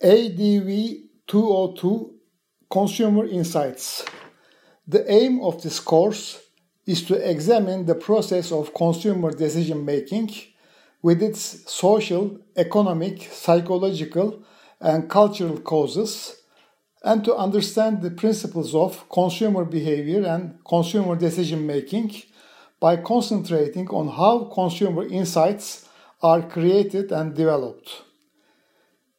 ADV 202 Consumer Insights. The aim of this course is to examine the process of consumer decision making with its social, economic, psychological, and cultural causes, and to understand the principles of consumer behavior and consumer decision making by concentrating on how consumer insights are created and developed.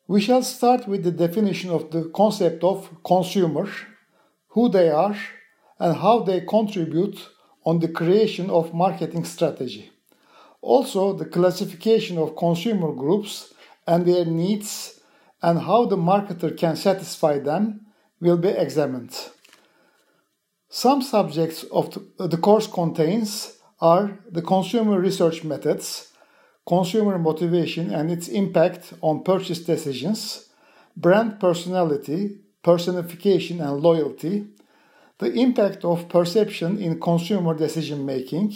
We shall start with the definition of the concept of consumer, who they are, and how they contribute on the creation of marketing strategy. Also, the classification of consumer groups and their needs and how the marketer can satisfy them will be examined. Some subjects of the course contains are the consumer research methods, consumer motivation and its impact on purchase decisions, brand personality, personification and loyalty, the impact of perception in consumer decision making,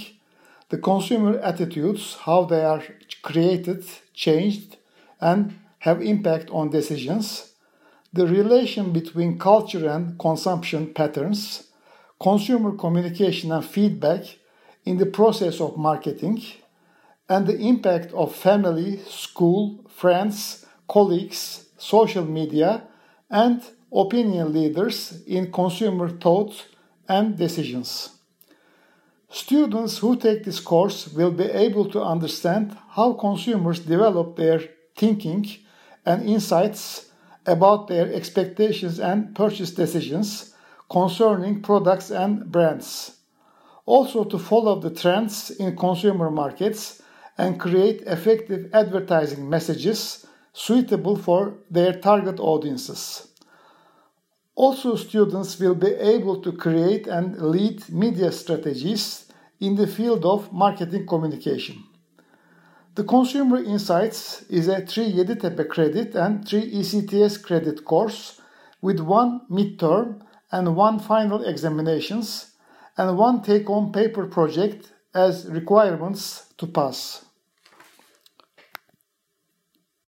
the consumer attitudes, how they are created, changed, and have impact on decisions, the relation between culture and consumption patterns, consumer communication and feedback in the process of marketing, and the impact of family, school, friends, colleagues, social media, and opinion leaders in consumer thoughts and decisions. Students who take this course will be able to understand how consumers develop their thinking and insights about their expectations and purchase decisions concerning products and brands. Also, to follow the trends in consumer markets and create effective advertising messages suitable for their target audiences. Also, students will be able to create and lead media strategies in the field of marketing communication. The Consumer Insights is a 3 Yeditepe credit and 3 ECTS credit course with one midterm and one final examinations and one take-home paper project as requirements to pass.